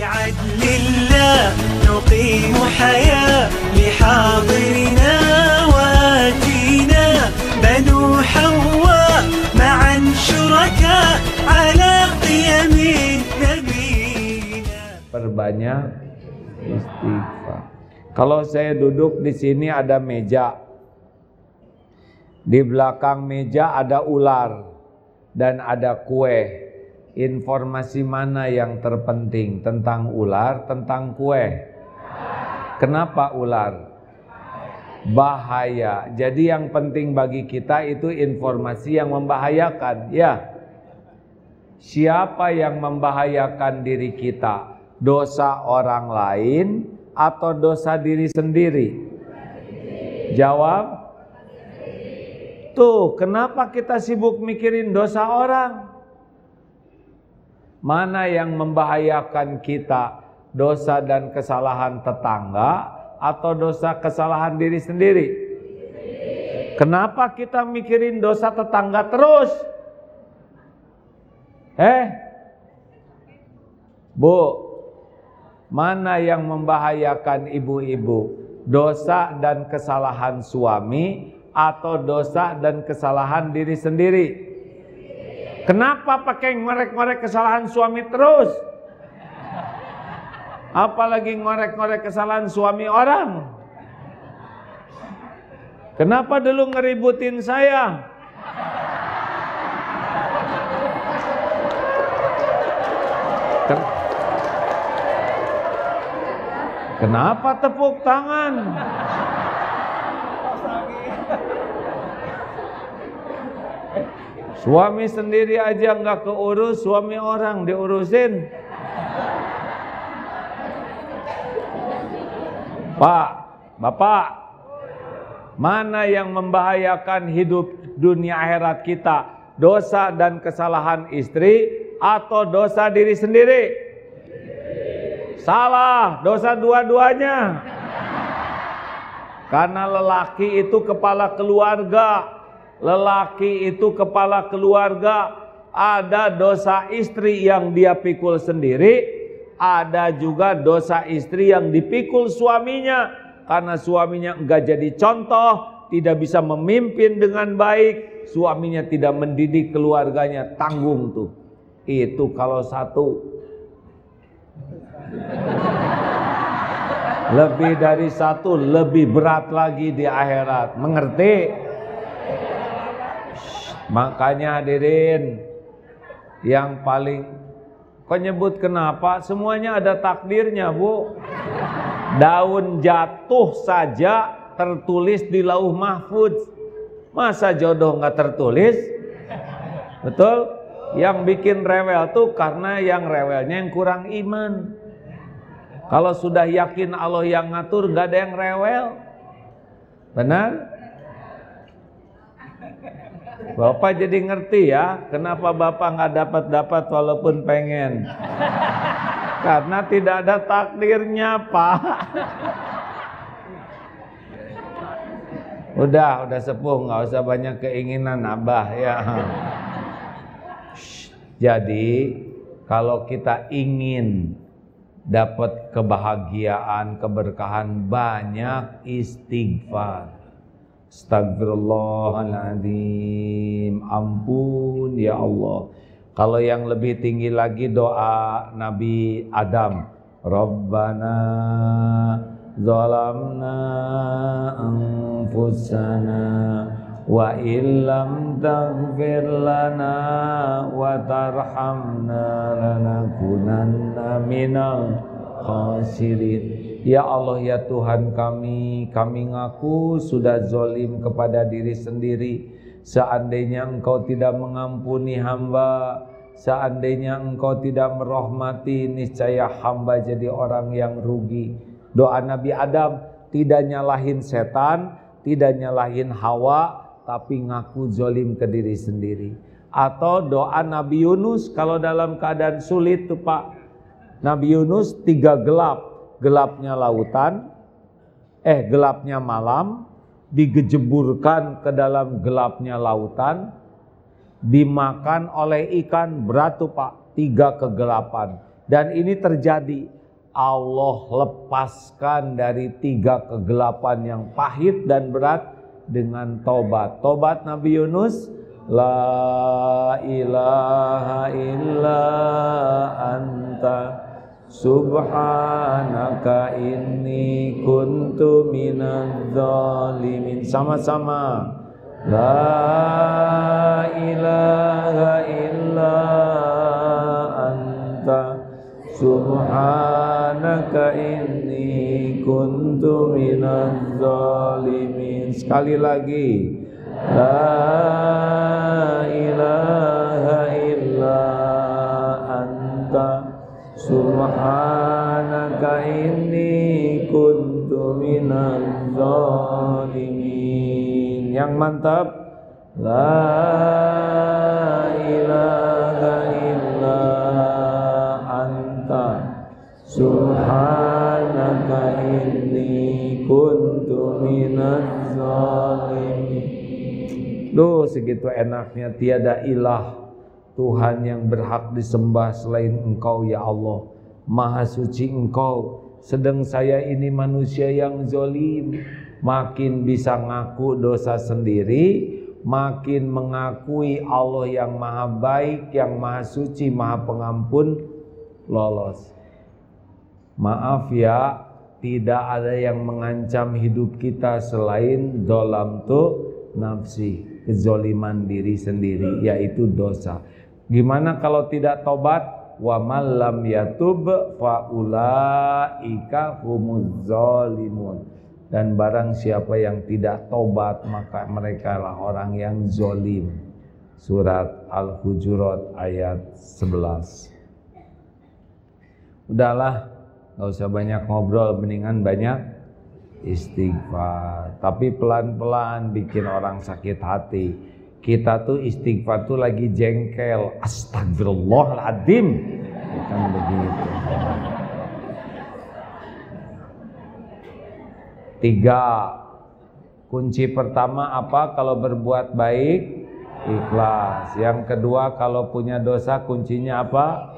بعدل الله نقيم حياة لحاضرنا وآتينا بنو حواء معا شركاء على قيم نبينا Perbanyak istighfar. Kalau saya duduk di sini ada meja. Di belakang meja ada ular dan ada kue. Informasi mana yang terpenting tentang ular, tentang kue? Kenapa ular? Bahaya. Jadi yang penting bagi kita itu informasi yang membahayakan, ya. Siapa yang membahayakan diri kita? Dosa orang lain atau dosa diri sendiri? Jawab. Tuh, kenapa kita sibuk mikirin dosa orang? Mana yang membahayakan kita? Dosa dan kesalahan tetangga atau dosa kesalahan diri sendiri? Kenapa kita mikirin dosa tetangga terus? Eh? Bu, mana yang membahayakan ibu-ibu? Dosa dan kesalahan suami atau dosa dan kesalahan diri sendiri? Kenapa pakai ngorek-ngorek kesalahan suami terus? Apalagi ngorek-ngorek kesalahan suami orang? Kenapa dulu ngeributin saya? Ken- Kenapa tepuk tangan? Suami sendiri aja nggak keurus, suami orang diurusin. Pak, Bapak, mana yang membahayakan hidup dunia akhirat kita? Dosa dan kesalahan istri atau dosa diri sendiri? Salah, dosa dua-duanya. Karena lelaki itu kepala keluarga. Lelaki itu kepala keluarga. Ada dosa istri yang dia pikul sendiri, ada juga dosa istri yang dipikul suaminya karena suaminya enggak jadi contoh, tidak bisa memimpin dengan baik, suaminya tidak mendidik keluarganya, tanggung tuh. Itu kalau satu lebih dari satu lebih berat lagi di akhirat. Mengerti? Makanya hadirin yang paling kau kenapa? Semuanya ada takdirnya, Bu. Daun jatuh saja tertulis di lauh mahfud. Masa jodoh nggak tertulis? Betul? Yang bikin rewel tuh karena yang rewelnya yang kurang iman. Kalau sudah yakin Allah yang ngatur, nggak ada yang rewel. Benar? Bapak jadi ngerti ya, kenapa Bapak nggak dapat-dapat walaupun pengen. Karena tidak ada takdirnya, Pak. Udah, udah sepuh, nggak usah banyak keinginan, Abah ya. Jadi, kalau kita ingin dapat kebahagiaan, keberkahan banyak istighfar. Astagfirullahaladzim Ampun ya Allah. Kalau yang lebih tinggi lagi doa Nabi Adam. Rabbana Zalamna Anfusana Wa illam taghfir lana Wa tarhamna Lanakunanna minal khasirin Ya Allah ya Tuhan kami, kami ngaku sudah zolim kepada diri sendiri. Seandainya engkau tidak mengampuni hamba, seandainya engkau tidak merahmati, niscaya hamba jadi orang yang rugi. Doa Nabi Adam tidak nyalahin setan, tidak nyalahin hawa, tapi ngaku zolim ke diri sendiri. Atau doa Nabi Yunus kalau dalam keadaan sulit tuh Pak. Nabi Yunus tiga gelap, gelapnya lautan, eh gelapnya malam, digejeburkan ke dalam gelapnya lautan, dimakan oleh ikan berat tuh pak, tiga kegelapan. Dan ini terjadi Allah lepaskan dari tiga kegelapan yang pahit dan berat dengan tobat. Tobat Nabi Yunus, La ilaha illa anta subhanaka inni kuntu minadz zalimin. Sama-sama. La ilaha illa anta subhanaka inni kuntu minadz zalimin. Sekali lagi. La ilaha illa subhanaka inni kuntu minadz zalimin. Yang mantap. La ilaha illa anta. Subhanaka inni kuntu minaz zalimin. Duh segitu enaknya tiada ilah Tuhan yang berhak disembah selain engkau ya Allah Maha suci engkau Sedang saya ini manusia yang zolim makin bisa ngaku dosa sendiri, makin mengakui Allah yang maha baik, yang maha suci, maha pengampun, lolos. Maaf ya, tidak ada yang mengancam hidup kita selain dolam tu nafsi, kezoliman diri sendiri, yaitu dosa. Gimana kalau tidak tobat? Wa malam yatub faulaika humuz zalimun. Dan barang siapa yang tidak tobat maka mereka lah orang yang zolim. Surat Al-Hujurat ayat 11 udahlah nggak usah banyak ngobrol mendingan banyak istighfar. Tapi pelan-pelan bikin orang sakit hati kita tuh istighfar tuh lagi jengkel astagfirullahaladzim bukan begitu Tiga, kunci pertama apa kalau berbuat baik? Ikhlas. Yang kedua kalau punya dosa kuncinya apa?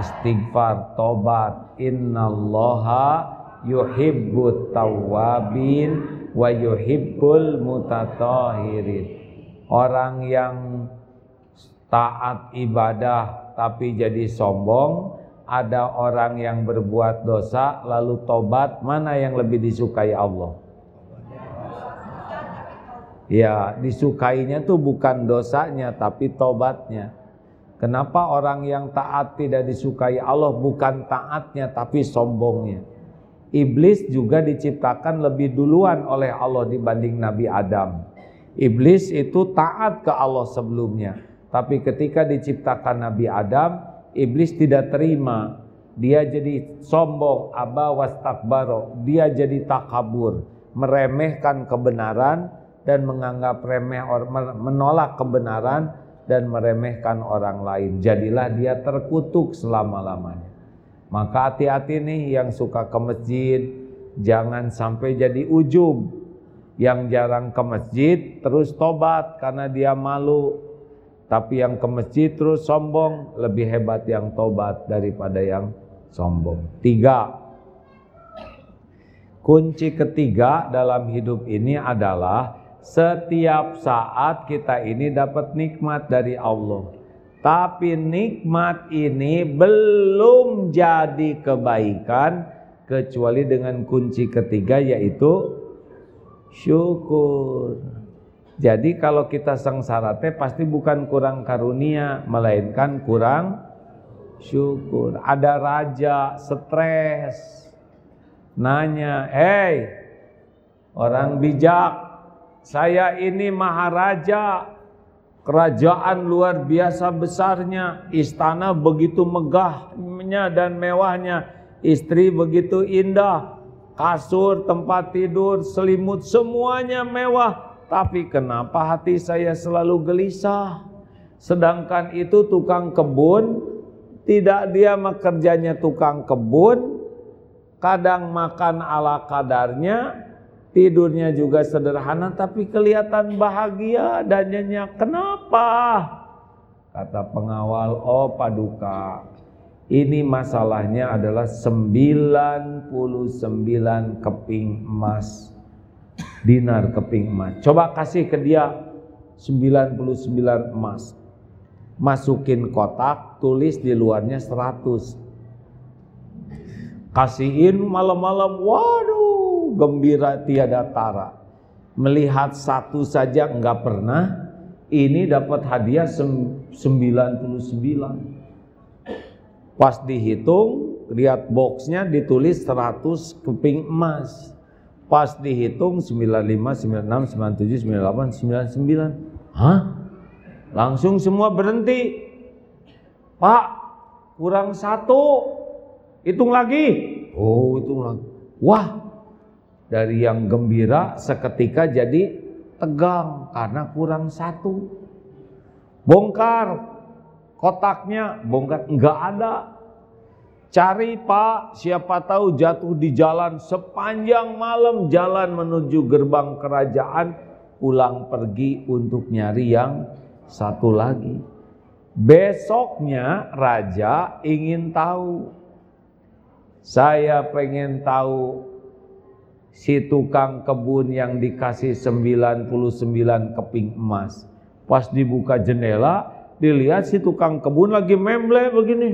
Istighfar, tobat. Innallaha yuhibbut tawabin wa yuhibbul mutatahirin. Orang yang taat ibadah tapi jadi sombong ada orang yang berbuat dosa lalu tobat, mana yang lebih disukai Allah? Ya, disukainya tuh bukan dosanya tapi tobatnya. Kenapa orang yang taat tidak disukai Allah bukan taatnya tapi sombongnya? Iblis juga diciptakan lebih duluan oleh Allah dibanding Nabi Adam. Iblis itu taat ke Allah sebelumnya, tapi ketika diciptakan Nabi Adam, iblis tidak terima. Dia jadi sombong aba wastakbaro. Dia jadi takabur meremehkan kebenaran dan menganggap remeh menolak kebenaran dan meremehkan orang lain. Jadilah dia terkutuk selama-lamanya. Maka hati-hati nih yang suka ke masjid jangan sampai jadi ujub yang jarang ke masjid terus tobat karena dia malu tapi yang ke masjid terus sombong lebih hebat yang tobat daripada yang sombong. Tiga, kunci ketiga dalam hidup ini adalah setiap saat kita ini dapat nikmat dari Allah. Tapi nikmat ini belum jadi kebaikan kecuali dengan kunci ketiga yaitu syukur. Jadi kalau kita sengsara teh pasti bukan kurang karunia, melainkan kurang syukur. Ada raja stres, nanya, "Hei, orang bijak, saya ini maharaja, kerajaan luar biasa besarnya, istana begitu megahnya dan mewahnya, istri begitu indah, kasur, tempat tidur, selimut semuanya mewah." Tapi kenapa hati saya selalu gelisah? Sedangkan itu tukang kebun, tidak dia kerjanya tukang kebun, kadang makan ala kadarnya, tidurnya juga sederhana tapi kelihatan bahagia dan nyenyak. Kenapa? Kata pengawal, oh paduka, Ini masalahnya adalah 99 keping emas. Dinar keping emas. Coba kasih ke dia 99 emas. Masukin kotak, tulis di luarnya 100. Kasihin malam-malam, waduh, gembira tiada tara. Melihat satu saja enggak pernah, ini dapat hadiah 99. Pas dihitung, lihat boxnya ditulis 100 keping emas. Pas dihitung 95, 96, 97, 98, 99. Hah? Langsung semua berhenti. Pak, kurang satu. Hitung lagi. Oh, hitung lagi. Wah, dari yang gembira seketika jadi tegang karena kurang satu. Bongkar kotaknya, bongkar enggak ada. Cari pak, siapa tahu jatuh di jalan sepanjang malam jalan menuju gerbang kerajaan, pulang pergi untuk nyari yang satu lagi. Besoknya raja ingin tahu. Saya pengen tahu si tukang kebun yang dikasih 99 keping emas. Pas dibuka jendela, dilihat si tukang kebun lagi memble begini.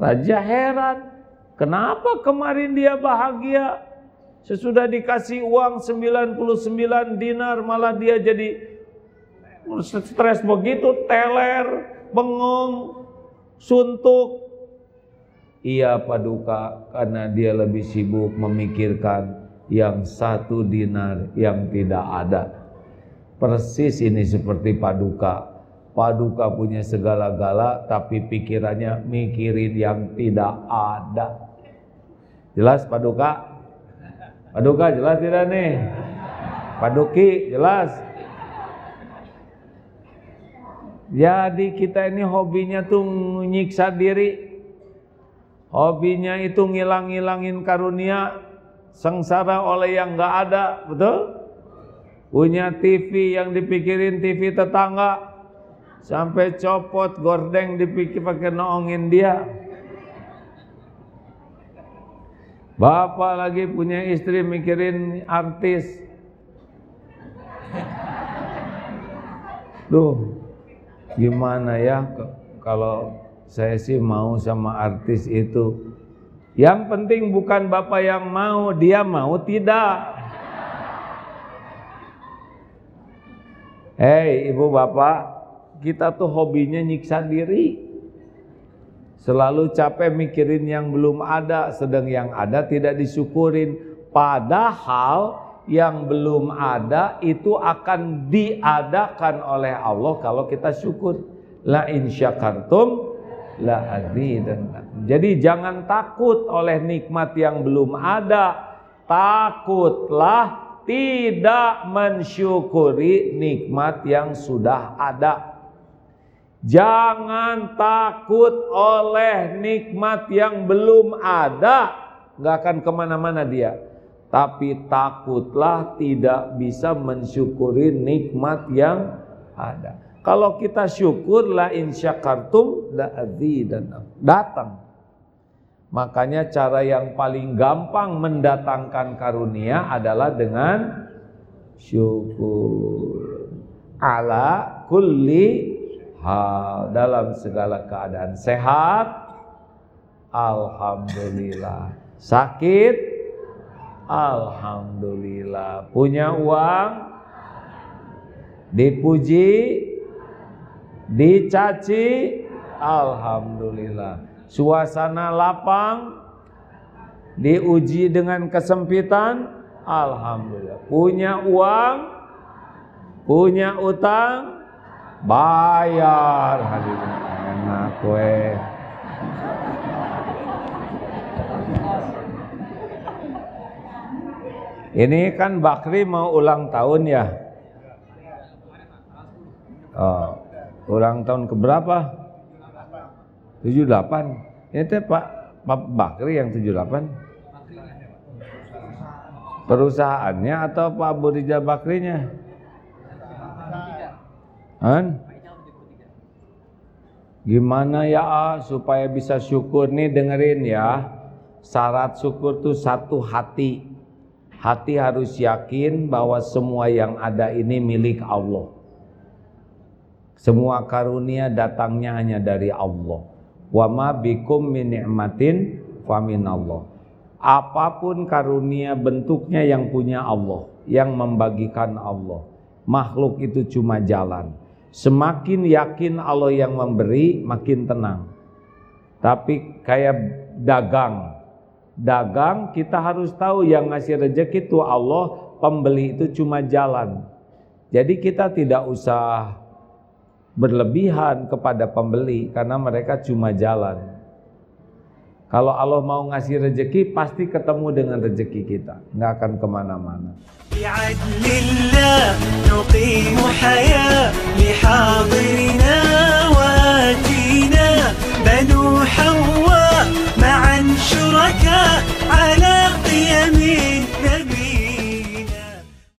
Raja heran, kenapa kemarin dia bahagia? Sesudah dikasih uang 99 dinar malah dia jadi stres begitu, teler, bengong, suntuk. Iya paduka karena dia lebih sibuk memikirkan yang satu dinar yang tidak ada. Persis ini seperti paduka Paduka punya segala-gala tapi pikirannya mikirin yang tidak ada. Jelas Paduka? Paduka jelas tidak nih? Paduki jelas? Jadi kita ini hobinya tuh nyiksa diri. Hobinya itu ngilang-ngilangin karunia sengsara oleh yang nggak ada, betul? Punya TV yang dipikirin TV tetangga, Sampai copot gordeng dipikir pakai noongin dia. Bapak lagi punya istri mikirin artis. Duh, gimana ya kalau saya sih mau sama artis itu. Yang penting bukan bapak yang mau, dia mau tidak. Hei ibu bapak, kita tuh hobinya nyiksa diri. Selalu capek mikirin yang belum ada, sedang yang ada tidak disyukurin. Padahal yang belum ada itu akan diadakan oleh Allah kalau kita syukur. La in syakartum la dan Jadi jangan takut oleh nikmat yang belum ada. Takutlah tidak mensyukuri nikmat yang sudah ada. Jangan takut oleh nikmat yang belum ada, nggak akan ke mana-mana dia. Tapi takutlah tidak bisa mensyukuri nikmat yang ada. Kalau kita syukur la insyakartum la dan datang. Makanya cara yang paling gampang mendatangkan karunia adalah dengan syukur. Ala kulli hal. Dalam segala keadaan sehat. Alhamdulillah. Sakit? Alhamdulillah. Punya uang? Dipuji? Dicaci? Alhamdulillah suasana lapang diuji dengan kesempitan alhamdulillah. Punya uang punya utang bayar. Enak kue ini kan Bakri mau ulang tahun ya? Oh, ulang tahun keberapa 78 ini teh Pak Pak Bakri yang 78 perusahaannya atau Pak Burija Bakrinya An? Gimana ya ah, supaya bisa syukur nih dengerin ya. Syarat syukur tuh satu hati. Hati harus yakin bahwa semua yang ada ini milik Allah. Semua karunia datangnya hanya dari Allah. Wa ma bikum min ni'matin faminallah. Apa pun karunia bentuknya yang punya Allah, yang membagikan Allah. Makhluk itu cuma jalan. Semakin yakin Allah yang memberi, makin tenang. Tapi kayak dagang, dagang kita harus tahu yang ngasih rezeki itu Allah, pembeli itu cuma jalan. Jadi kita tidak usah berlebihan kepada pembeli karena mereka cuma jalan. Kalau Allah mau ngasih rezeki, pasti ketemu dengan rezeki kita. Nggak akan ke mana-mana.